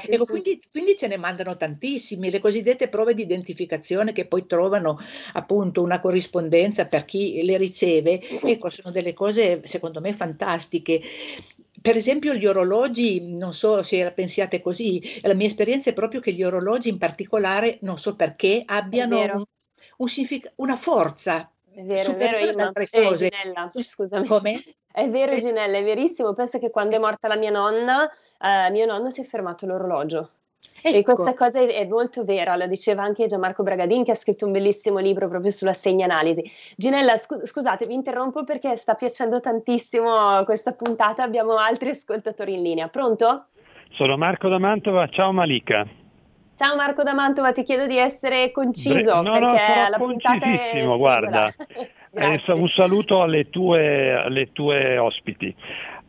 Ecco, quindi, quindi, ce ne mandano tantissimi, le cosiddette prove di identificazione che poi trovano appunto una corrispondenza per chi le riceve, ecco, sono delle cose secondo me fantastiche. Per esempio gli orologi, non so se pensiate così, la mia esperienza è proprio che gli orologi in particolare, non so perché, abbiano un, un una forza è vero, superiore ad altre cose. Eh, Ginella, scusami. Come? È vero, eh. Ginella, è verissimo. Pensa che quando è morta la mia nonna, eh, mio nonno si è fermato l'orologio. Ecco. E questa cosa è, molto vera, lo diceva anche Gianmarco Bragadin che ha scritto un bellissimo libro proprio sulla segna-analisi. Ginella, scu- scusate, vi interrompo perché sta piacendo tantissimo questa puntata, abbiamo altri ascoltatori in linea. Pronto? Sono Marco da Mantova, ciao Malika. Ciao Marco da Mantova, ti chiedo di essere conciso Bre- no, perché no, puntata è guarda. un saluto alle tue, alle tue ospiti.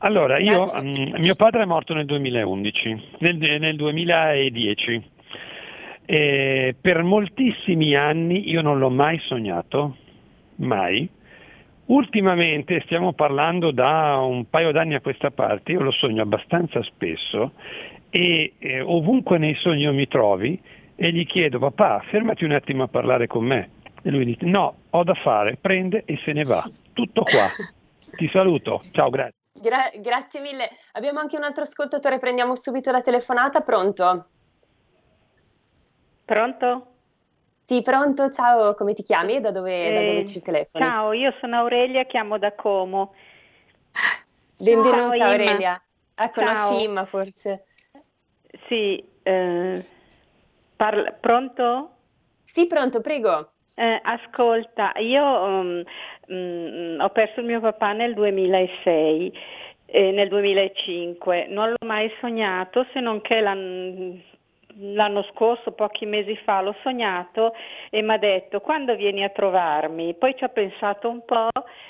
Allora, io, um, mio padre è morto nel 2011, nel, nel 2010. E per moltissimi anni io non l'ho mai sognato, mai. Ultimamente, stiamo parlando da un paio d'anni a questa parte, io lo sogno abbastanza spesso e eh, ovunque nei sogni io mi trovi e gli chiedo papà fermati un attimo a parlare con me e lui dice no ho da fare, prende e se ne va, tutto qua. Ti saluto, ciao, grazie. Gra- grazie mille. Abbiamo anche un altro ascoltatore, prendiamo subito la telefonata, pronto? Pronto? Sì, pronto, ciao, come ti chiami e da dove, eh, da dove ci telefoni? Ciao, io sono Aurelia, chiamo da Como. Benvenuta ciao, Aurelia. Ah, conosci Imma forse? Sì, eh, parla, pronto? Sì, pronto, prego. Eh, ascolta, io um, um, ho perso il mio papà nel 2006 e nel 2005, non l'ho mai sognato se non che l'anno scorso, pochi mesi fa, l'ho sognato e mi ha detto quando vieni a trovarmi? Poi ci ho pensato un po'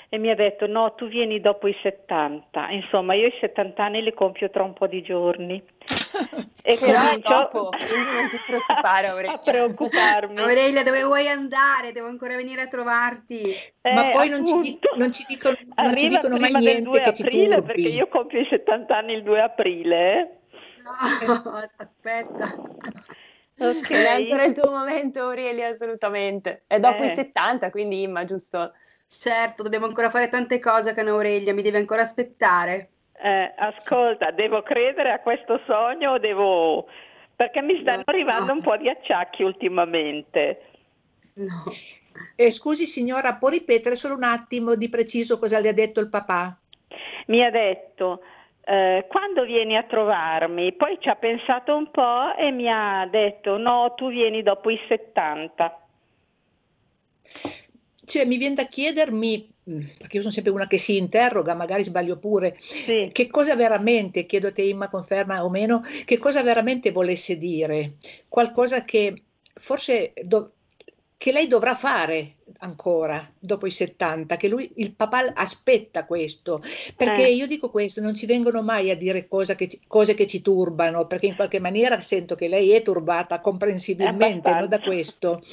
e mi ha detto no, tu vieni dopo i 70. Insomma, io i 70 anni li compio tra un po' di giorni. e comincio dopo, quindi non ti preoccupare Aurelia. a preoccuparmi. Aurelia, dove vuoi andare? Devo ancora venire a trovarti. Eh, Ma poi non ci, non ci, dicono, non ci dicono mai niente che ci aprile, perché io compio i 70 anni il 2 aprile. No, aspetta. Ok, è ancora il tuo momento Aurelia, assolutamente. È dopo eh. i 70, quindi Imma, giusto? Certo, dobbiamo ancora fare tante cose con Aurelia, mi deve ancora aspettare. Eh, ascolta, devo credere a questo sogno o devo... perché mi stanno no, arrivando no. un po' di acciacchi ultimamente. No. Eh, scusi signora, può ripetere solo un attimo di preciso cosa le ha detto il papà? Mi ha detto eh, quando vieni a trovarmi? Poi ci ha pensato un po' e mi ha detto no, tu vieni dopo i 70. Cioè, mi viene da chiedermi, perché io sono sempre una che si interroga, magari sbaglio pure, sì. che cosa veramente, chiedo a te Imma conferma o meno, che cosa veramente volesse dire, qualcosa che forse do- che lei dovrà fare ancora dopo i 70, che lui, il papà aspetta questo, perché eh. io dico questo, non ci vengono mai a dire cose che, ci, cose che ci turbano, perché in qualche maniera sento che lei è turbata comprensibilmente, non da questo,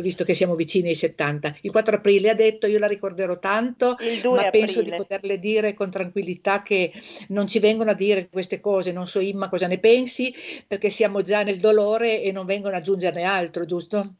visto che siamo vicini ai 70. Il 4 aprile ha detto, io la ricorderò tanto, ma penso di poterle dire con tranquillità che non ci vengono a dire queste cose, non so Imma cosa ne pensi, perché siamo già nel dolore e non vengono ad aggiungerne altro, giusto?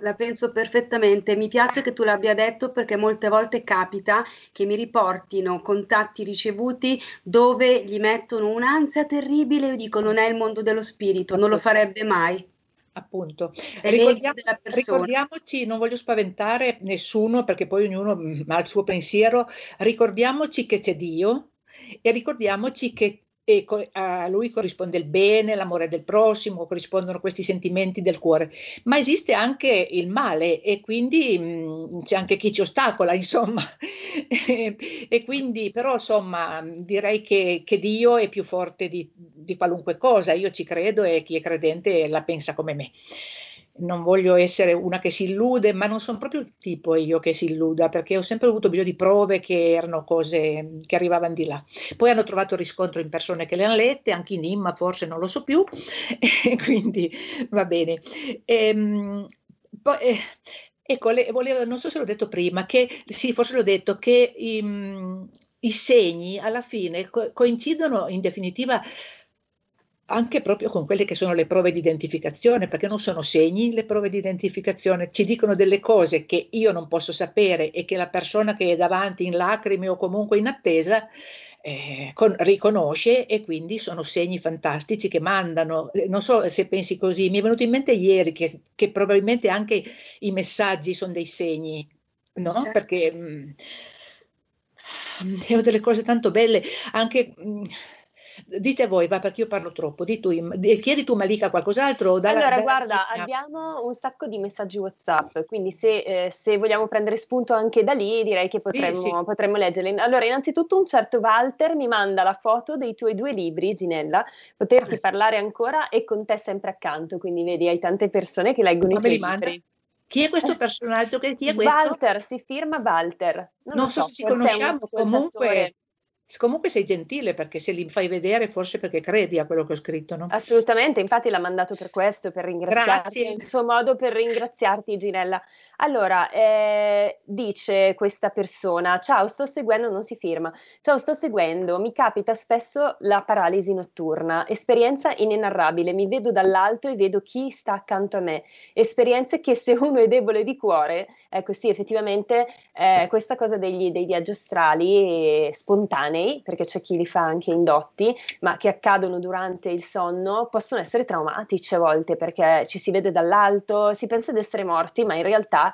La penso perfettamente, mi piace ringrazio che tu l'abbia detto perché molte volte capita che mi riportino contatti ricevuti dove gli mettono un'ansia terribile e io dico non è il mondo dello spirito, non lo farebbe mai. Appunto. Ricordiamo, ricordiamoci, non voglio spaventare nessuno perché poi ognuno ha il suo pensiero, ricordiamoci che c'è Dio e ricordiamoci che e a lui corrisponde il bene, l'amore del prossimo, corrispondono questi sentimenti del cuore, ma esiste anche il male e quindi mh, mm, c'è anche chi ci ostacola, insomma. e quindi però insomma direi che, che Dio è più forte di, di qualunque cosa, io ci credo e chi è credente la pensa come me non voglio essere una che si illude, ma non sono proprio il tipo io che si illuda, perché ho sempre avuto bisogno di prove che erano cose che arrivavano di là. Poi hanno trovato riscontro in persone che le hanno lette, anche in Imma forse non lo so più, e quindi va bene. Ehm, poi, eh, ecco, le, volevo, non so se l'ho detto prima, che sì, forse l'ho detto, che i, i segni alla fine co- coincidono in definitiva anche proprio con quelle che sono le prove di identificazione, perché non sono segni le prove di identificazione, ci dicono delle cose che io non posso sapere e che la persona che è davanti in lacrime o comunque in attesa eh, con, riconosce e quindi sono segni fantastici che mandano, eh, non so se pensi così, mi è venuto in mente ieri che, che probabilmente anche i messaggi sono dei segni, no? Certo. Perché mh, mm, ho delle cose tanto belle, anche... Mh, Dite voi, va perché io parlo troppo, di tu, chiedi tu Malika qualcos'altro? Dalla, allora, dalla guarda, città. abbiamo un sacco di messaggi WhatsApp, quindi se, eh, se, vogliamo prendere spunto anche da lì, direi che potremmo, sì, sì. potremmo leggerli. Allora, innanzitutto un certo Walter mi manda la foto dei tuoi due libri, Ginella, poterti ah. parlare ancora e con te sempre accanto, quindi vedi, hai tante persone che leggono Ma i tuoi libri. Chi è questo personaggio? Chi è questo? Walter, si firma Walter. Non, non so, so se ci conosciamo, comunque Comunque sei gentile perché se li fai vedere forse perché credi a quello che ho scritto, no? Assolutamente, infatti l'ha mandato per questo, per ringraziarti, Grazie. il suo modo per ringraziarti Ginella. Allora, eh, dice questa persona, ciao, sto seguendo, non si firma, ciao, sto seguendo, mi capita spesso la paralisi notturna, esperienza inenarrabile, mi vedo dall'alto e vedo chi sta accanto a me, esperienze che se uno è debole di cuore, ecco sì, effettivamente eh, questa cosa degli, dei viaggi astrali spontanei perché c'è chi li fa anche indotti, ma che accadono durante il sonno, possono essere traumatici a volte perché ci si vede dall'alto, si pensa di essere morti, ma in realtà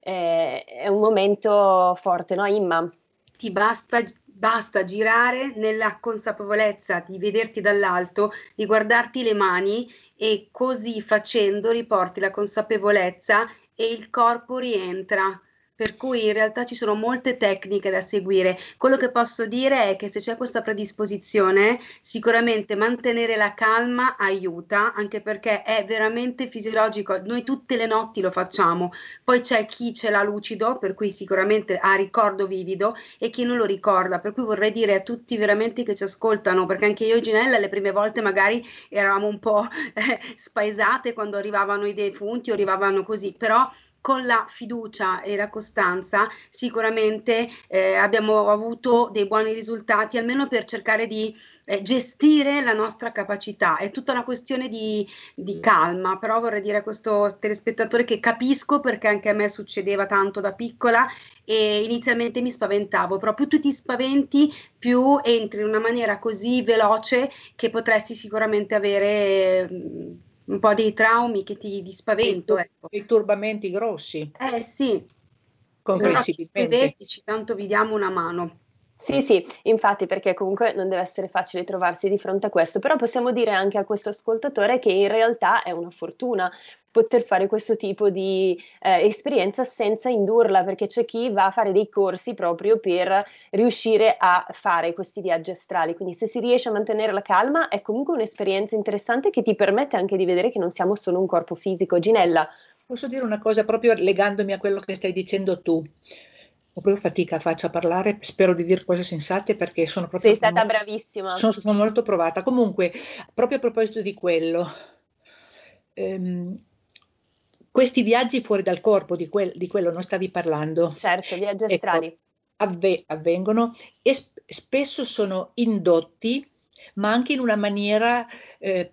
eh, è un momento forte, no Imma? Ti basta basta girare nella consapevolezza di vederti dall'alto, di guardarti le mani e così facendo riporti la consapevolezza e il corpo rientra per cui in realtà ci sono molte tecniche da seguire. Quello che posso dire è che se c'è questa predisposizione, sicuramente mantenere la calma aiuta, anche perché è veramente fisiologico. Noi tutte le notti lo facciamo. Poi c'è chi ce l'ha lucido, per cui sicuramente ha ricordo vivido, e chi non lo ricorda. Per cui vorrei dire a tutti veramente che ci ascoltano, perché anche io e Ginella le prime volte magari eravamo un po' spaesate quando arrivavano i defunti o arrivavano così, però con la fiducia e la costanza sicuramente eh, abbiamo avuto dei buoni risultati, almeno per cercare di eh, gestire la nostra capacità. È tutta una questione di, di, calma, però vorrei dire a questo telespettatore che capisco perché anche a me succedeva tanto da piccola e inizialmente mi spaventavo, però più tu ti spaventi, più entri in una maniera così veloce che potresti sicuramente avere... Mh, un po' dei traumi che ti di spavento. I, ecco. I turbamenti grossi. Eh sì. Comprensibilmente. tanto vi diamo una mano. Sì, sì, infatti perché comunque non deve essere facile trovarsi di fronte a questo, però possiamo dire anche a questo ascoltatore che in realtà è una fortuna poter fare questo tipo di eh, esperienza senza indurla, perché c'è chi va a fare dei corsi proprio per riuscire a fare questi viaggi astrali, quindi se si riesce a mantenere la calma è comunque un'esperienza interessante che ti permette anche di vedere che non siamo solo un corpo fisico. Ginella. Posso dire una cosa proprio legandomi a quello che stai dicendo tu? Ho proprio fatica faccio a parlare, spero di dire cose sensate perché sono proprio... Sei stata molto, bravissima. Sono, sono, molto provata. Comunque, proprio a proposito di quello, ehm, questi viaggi fuori dal corpo, di, quel, di, quello non stavi parlando. Certo, viaggi ecco, astrali. Ecco, avve, avvengono e sp- spesso sono indotti, ma anche in una maniera eh,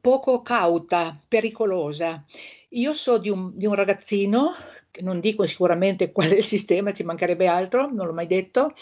poco cauta, pericolosa. Io so di un, di un ragazzino non dico sicuramente qual è il sistema, ci mancherebbe altro, non l'ho mai detto,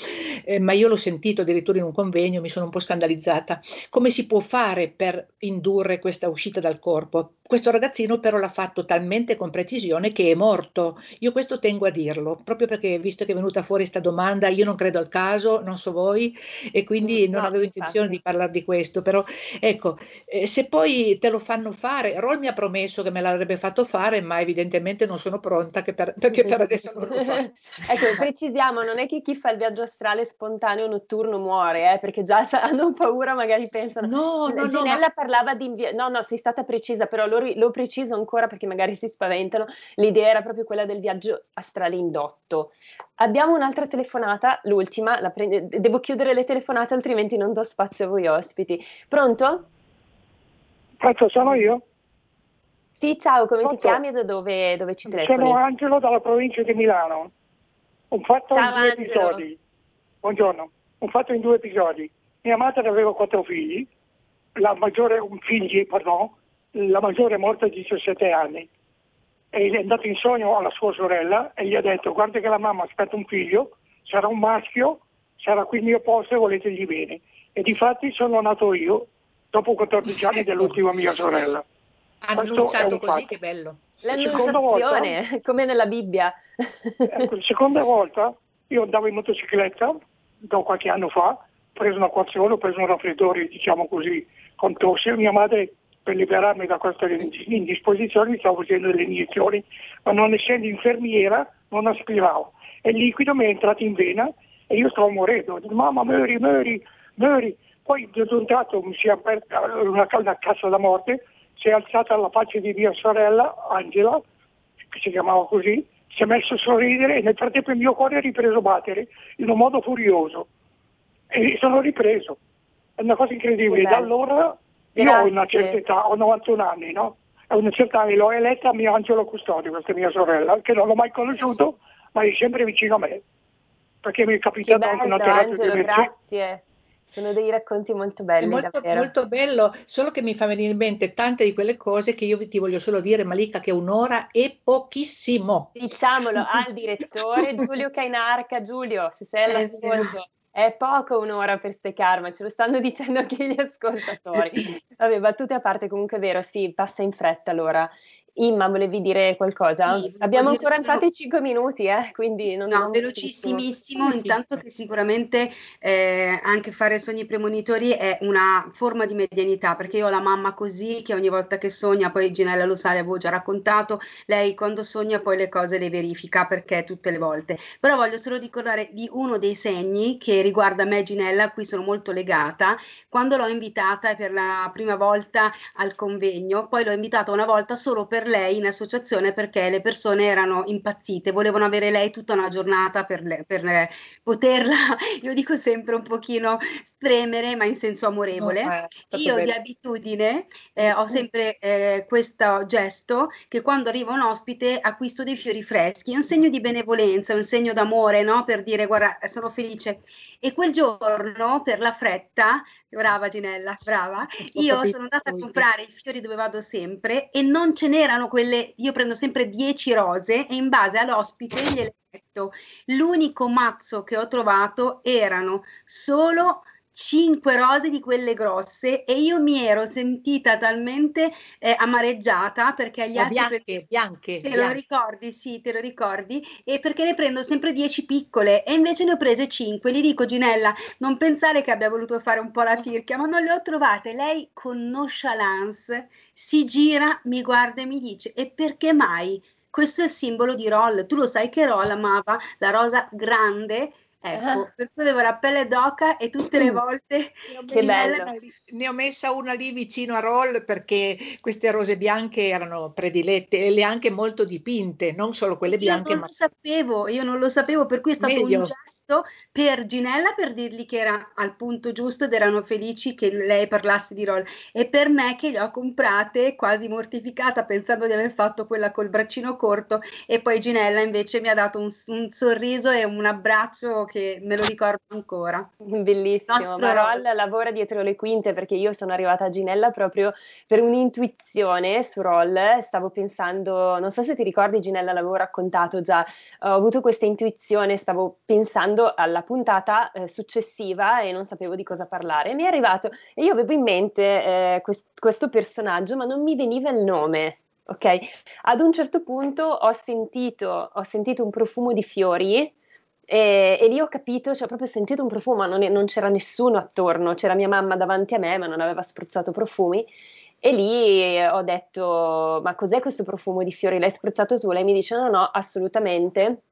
eh, ma io l'ho sentito addirittura in un convegno, mi sono un po' scandalizzata. Come si può fare per indurre questa uscita dal corpo? Questo ragazzino però l'ha fatto talmente con precisione che è morto. Io questo tengo a dirlo, proprio perché visto che è venuta fuori questa domanda, io non credo al caso, non so voi, e quindi no, non avevo intenzione infatti. di parlare di questo, però ecco, eh, se poi te lo fanno fare, Roll mi ha promesso che me l'avrebbe fatto fare, ma evidentemente non sono pronta per, perché per adesso non lo fa. ecco, precisiamo, non è che chi fa il viaggio astrale spontaneo notturno muore, eh, perché già hanno paura, magari pensano. No, no, Ginella no, ma... parlava di invia- No, no, sei stata precisa, però lo, lo preciso ancora perché magari si spaventano. L'idea era proprio quella del viaggio astrale indotto. Abbiamo un'altra telefonata, l'ultima, pre- devo chiudere le telefonate altrimenti non do spazio a voi ospiti. Pronto? Pronto, sono io? Sì, ciao, come Pronto? ti chiami e da dove, dove ci telefoni? Sono Angelo dalla provincia di Milano. Un fatto ciao, in due Angelo. episodi. Buongiorno. Un fatto in due episodi. Mia madre aveva quattro figli, la maggiore, un figli, pardon, la maggiore è morta a 17 anni e è andato in sogno alla sua sorella e gli ha detto guarda che la mamma aspetta un figlio, sarà un maschio, sarà qui il mio posto e voletegli bene. E difatti sono nato io dopo 14 anni ecco. dell'ultima mia sorella. Annunciato così, fatto. che bello. L'annunciazione, volta, come nella Bibbia. ecco, la seconda volta io andavo in motocicletta, da qualche anno fa, ho preso un'acquazione, ho preso un raffreddore, diciamo così, con tosse, mia madre per liberarmi da questa indisposizione mi stavo facendo delle iniezioni, ma non essendo infermiera non aspiravo. E il liquido mi è entrato in vena e io stavo morendo. Dico, mamma, muori, muori, muori. Poi di un tratto mi si è aperta una, una cassa da morte si è alzata alla faccia di mia sorella Angela, che si chiamava così, si è messo a sorridere e nel frattempo il mio cuore ha ripreso a battere in un modo furioso. E sono ripreso. È una cosa incredibile. Da allora io ho una certa età, ho 91 anni, no? A una certa età l'ho eletta mio angelo custode, questa mia sorella, che non l'ho mai conosciuto, ma è sempre vicino a me. Perché mi è capitato anche una terapia di Grazie. Sono dei racconti molto belli. È molto, molto, bello, solo che mi fa venire in mente tante di quelle cose che io ti voglio solo dire, Malika, che un'ora è pochissimo. Diciamolo al direttore Giulio Cainarca. Giulio, se sei all'ascolto. È poco un'ora per karma, ce lo stanno dicendo anche gli ascoltatori. Vabbè, battute a parte, comunque è vero, sì, passa in fretta l'ora. Imma, volevi dire qualcosa? Sì, Abbiamo ancora solo... entrati 5 minuti, eh? quindi non No, velocissimissimo, intanto che sicuramente eh, anche fare sogni premonitori è una forma di medianità, perché io ho la mamma così, che ogni volta che sogna, poi Ginella lo sa, le avevo già raccontato, lei quando sogna poi le cose le verifica, perché tutte le volte. Però voglio solo ricordare di uno dei segni che riguarda me Ginella, a cui sono molto legata, quando l'ho invitata per la prima volta al convegno, poi l'ho invitata una volta solo per lei in associazione perché le persone erano impazzite, volevano avere lei tutta una giornata per, le, per le, poterla, io dico sempre un pochino spremere, ma in senso amorevole. No, eh, io bello. di abitudine eh, ho sempre eh, questo gesto che quando arriva un ospite acquisto dei fiori freschi, è un segno di benevolenza, un segno d'amore, no? per dire guarda, sono felice. E quel giorno, per la fretta, brava Ginella, brava, io sono andata a comprare i fiori dove vado sempre e non ce n'erano quelle, io prendo sempre 10 rose e in base all'ospite gliele metto. L'unico mazzo che ho trovato erano solo cinque rose di quelle grosse e io mi ero sentita talmente eh, amareggiata perché agli altri bianche, pre- bianche, te bianche. lo ricordi, sì, te lo ricordi e perché ne prendo sempre dieci piccole e invece ne ho prese cinque. Gli dico Ginella, non pensare che abbia voluto fare un po' la tirchia, ma non le ho trovate. Lei con nonchalance si gira, mi guarda e mi dice "E perché mai?" Questo è il simbolo di Roll. Tu lo sai che Roll amava la rosa grande Ecco, uh-huh. per cui avevo la pelle d'oca e tutte le mm. volte che bello. ne ho messa una lì vicino a Roll perché queste rose bianche erano predilette e le anche molto dipinte, non solo quelle bianche. Io non ma... lo sapevo, io non lo sapevo, per cui è stato Meglio. un gesto per Ginella per dirgli che era al punto giusto ed erano felici che lei parlasse di Roll e per me che le ho comprate quasi mortificata pensando di aver fatto quella col braccino corto e poi Ginella invece mi ha dato un, un sorriso e un abbraccio che che me lo ricordo ancora. Bellissimo, Nostro Marol lavora dietro le quinte perché io sono arrivata a Ginella proprio per un'intuizione su Roll, stavo pensando, non so se ti ricordi Ginella, l'avevo raccontato già, ho avuto questa intuizione, stavo pensando alla puntata eh, successiva e non sapevo di cosa parlare, mi è arrivato e io avevo in mente eh, quest- questo personaggio ma non mi veniva il nome. Ok, ad un certo punto ho sentito, ho sentito un profumo di fiori e, e, lì ho capito, cioè ho proprio sentito un profumo, ma non, non, c'era nessuno attorno, c'era mia mamma davanti a me, ma non aveva spruzzato profumi. E lì ho detto: Ma cos'è questo profumo di fiori? L'hai spruzzato tu? Lei mi dice: No, no, assolutamente.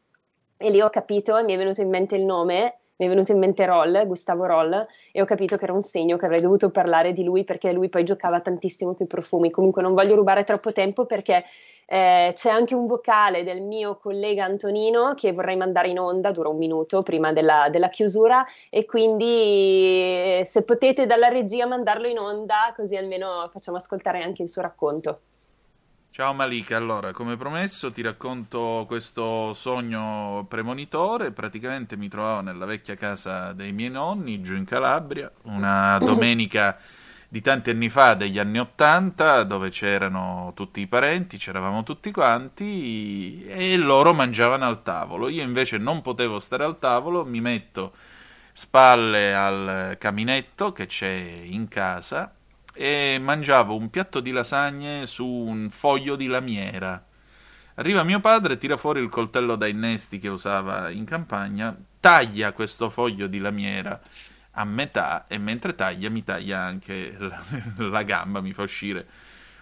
E lì ho capito, mi è venuto in mente il nome, mi è venuto in mente Roll, Gustavo Roll, e ho capito che era un segno che avrei dovuto parlare di lui perché lui poi giocava tantissimo con i profumi. Comunque non voglio rubare troppo tempo perché eh, c'è anche un vocale del mio collega Antonino che vorrei mandare in onda, dura un minuto prima della, della chiusura e quindi eh, se potete dalla regia mandarlo in onda così almeno facciamo ascoltare anche il suo racconto. Ciao Malika, allora come promesso ti racconto questo sogno premonitore, praticamente mi trovavo nella vecchia casa dei miei nonni giù in Calabria, una domenica di tanti anni fa, degli anni Ottanta, dove c'erano tutti i parenti, c'eravamo tutti quanti e loro mangiavano al tavolo. Io invece non potevo stare al tavolo, mi metto spalle al caminetto che c'è in casa e mangiavo un piatto di lasagne su un foglio di lamiera. Arriva mio padre, tira fuori il coltello da innesti che usava in campagna, taglia questo foglio di lamiera a metà e mentre taglia mi taglia anche la, la, gamba, mi fa uscire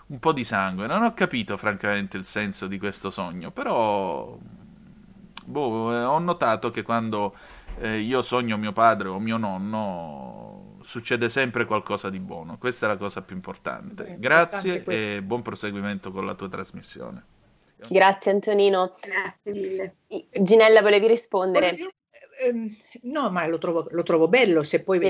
un po' di sangue. Non ho capito francamente il senso di questo sogno, però boh, eh, ho notato che quando eh, io sogno mio padre o mio nonno succede sempre qualcosa di buono. Questa è la cosa più importante. Beh, Grazie importante e buon proseguimento con la tua trasmissione. Grazie Antonino. Grazie mille. Ginella, volevi rispondere? Ehm, no, ma lo trovo, lo trovo bello se poi,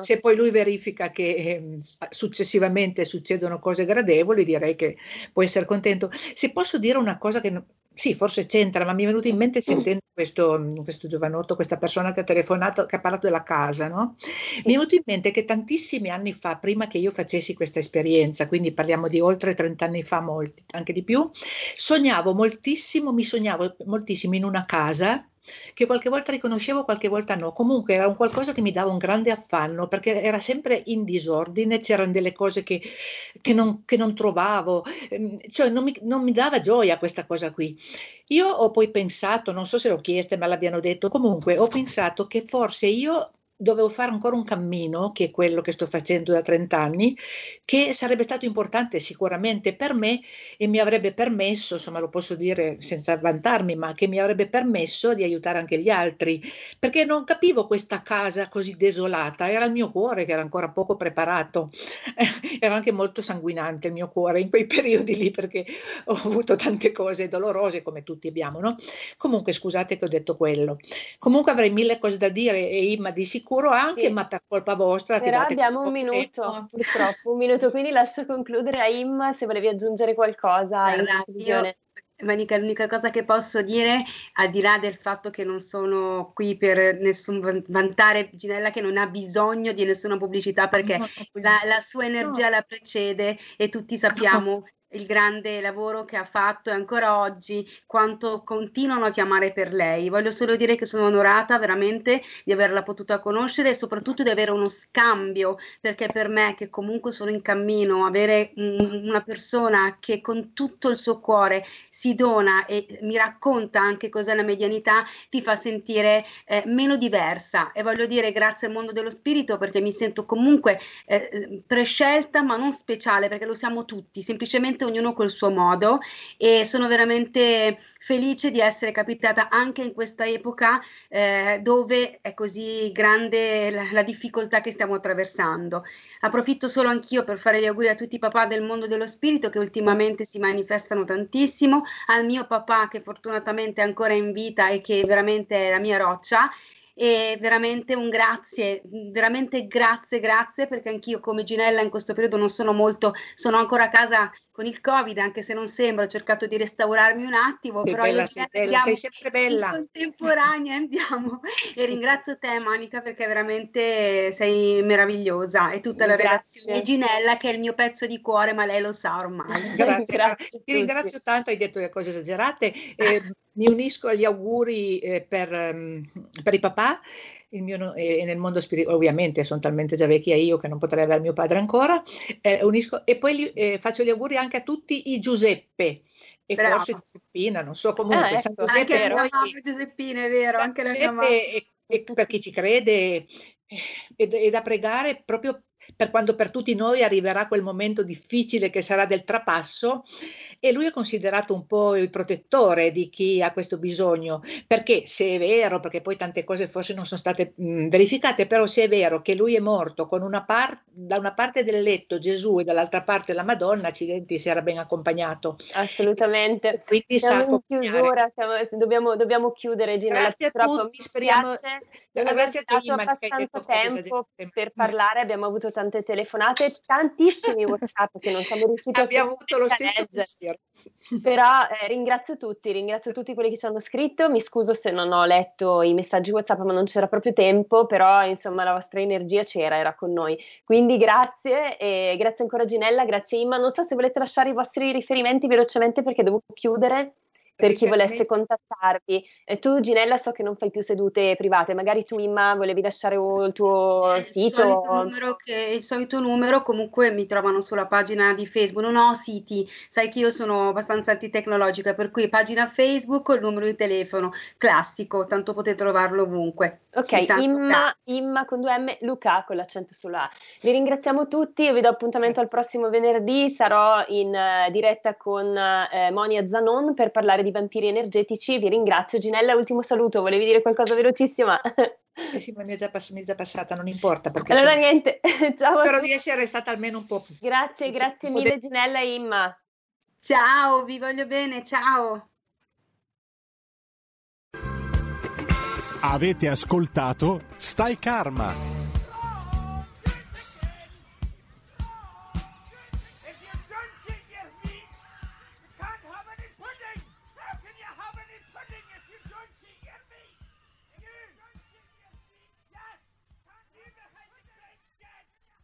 se poi, lui verifica che eh, successivamente succedono cose gradevoli, direi che può essere contento. Se posso dire una cosa che sì, forse c'entra, ma mi è venuto in mente sentendo questo, questo giovanotto, questa persona che ha telefonato, che ha parlato della casa, no? Mi è venuto in mente che tantissimi anni fa, prima che io facessi questa esperienza, quindi parliamo di oltre 30 anni fa, molti, anche di più, sognavo moltissimo, mi sognavo moltissimo in una casa che qualche volta riconoscevo, qualche volta no. Comunque era un qualcosa che mi dava un grande affanno perché era sempre in disordine, c'erano delle cose che, che, non, che non, trovavo, ehm, cioè non mi, non mi dava gioia questa cosa qui. Io ho poi pensato, non so se l'ho chiesto, ma l'abbiano detto, comunque ho pensato che forse io dovevo fare ancora un cammino, che è quello che sto facendo da 30 anni, che sarebbe stato importante sicuramente per me e mi avrebbe permesso, insomma lo posso dire senza vantarmi, ma che mi avrebbe permesso di aiutare anche gli altri, perché non capivo questa casa così desolata, era il mio cuore che era ancora poco preparato, era anche molto sanguinante il mio cuore in quei periodi lì perché ho avuto tante cose dolorose come tutti abbiamo, no? Comunque scusate che ho detto quello. Comunque avrei mille cose da dire e Imma di sicuro sicuro anche, sì. ma per colpa vostra. Però abbiamo un minuto, tempo. purtroppo, un minuto, quindi lascio concludere a Imma se volevi aggiungere qualcosa. Allora, Manica, l'unica cosa che posso dire, al di là del fatto che non sono qui per nessun vantare Ginella che non ha bisogno di nessuna pubblicità perché la, la, sua energia no. la precede e tutti sappiamo il grande lavoro che ha fatto e ancora oggi quanto continuano a chiamare per lei. Voglio solo dire che sono onorata veramente di averla potuta conoscere e soprattutto di avere uno scambio, perché per me che comunque sono in cammino, avere un, una persona che con tutto il suo cuore si dona e mi racconta anche cos'è la medianità, ti fa sentire eh, meno diversa e voglio dire grazie al mondo dello spirito perché mi sento comunque eh, prescelta ma non speciale perché lo siamo tutti, semplicemente veramente ognuno col suo modo e sono veramente felice di essere capitata anche in questa epoca eh, dove è così grande la, la, difficoltà che stiamo attraversando. Approfitto solo anch'io per fare gli auguri a tutti i papà del mondo dello spirito che ultimamente si manifestano tantissimo, al mio papà che fortunatamente è ancora in vita e che veramente è la mia roccia e veramente un grazie, veramente grazie, grazie perché anch'io come Ginella in questo periodo non sono molto, sono ancora a casa con il Covid, anche se non sembra, ho cercato di restaurarmi un attimo, sei però bella, sei, bella, sei sempre bella. Contemporanea andiamo e ringrazio te Monica perché veramente sei meravigliosa e tutta la relazione di Ginella che è il mio pezzo di cuore, ma lei lo sa ormai. Grazie, grazie ti ringrazio tanto, hai detto delle cose esagerate. Eh, mi unisco agli auguri eh, per, um, per, i papà. Il mio, eh, nel mondo spirituale, ovviamente sono talmente già vecchia io che non potrei avere mio padre ancora. Eh, unisco, e poi gli, eh, faccio gli auguri anche a tutti i Giuseppe e Bravo. forse Giuseppina, non so comunque. Ah, San ecco, Giuseppe, anche noi, Giuseppina, è vero, San anche la mia mamma. E, e per chi ci crede è, è da pregare proprio per quando per tutti noi arriverà quel momento difficile che sarà del trapasso e lui è considerato un po' il protettore di chi ha questo bisogno, perché se è vero, perché poi tante cose forse non sono state mh, verificate, però se è vero che lui è morto con una par- da una parte del letto Gesù e dall'altra parte la Madonna, accidenti, si era ben accompagnato. Assolutamente. Quindi siamo in chiusura, siamo, dobbiamo, dobbiamo, chiudere Gina. Grazie a tutti, speriamo... Grazie a te, abbastanza tempo per parlare, abbiamo avuto tante telefonate, tantissimi WhatsApp che non siamo riusciti abbiamo avuto lo stesso pensiero. Però eh, ringrazio tutti, ringrazio tutti quelli che ci hanno scritto, mi scuso se non ho letto i messaggi WhatsApp, ma non c'era proprio tempo, però insomma la vostra energia c'era, era con noi. Quindi grazie e grazie ancora Ginella, grazie Imma. Non so se volete lasciare i vostri riferimenti velocemente perché devo chiudere per chi volesse contattarvi. E tu, Ginella, so che non fai più sedute private, magari tu, Imma, volevi lasciare il tuo il sito? Solito numero che, il solito numero, comunque mi trovano sulla pagina di Facebook, non ho siti, sai che io sono abbastanza antitecnologica, per cui pagina Facebook o il numero di telefono classico, tanto potete trovarlo ovunque. Ok, Imma, Imma, con due M, Luca con l'accento sulla A. Vi ringraziamo tutti, io vi do appuntamento al prossimo venerdì, sarò in uh, diretta con uh, Monia Zanon per parlare di di vampiri energetici. Vi ringrazio. Ginella, ultimo saluto, volevi dire qualcosa velocissima? Eh sì, ma mi è già, pass- mi è già passata, non importa. allora sono... niente, ciao. Spero di essere stata almeno un po' più. Grazie, grazie mille Ginella e Imma. Ciao, vi voglio bene, ciao. Avete ascoltato Stai Karma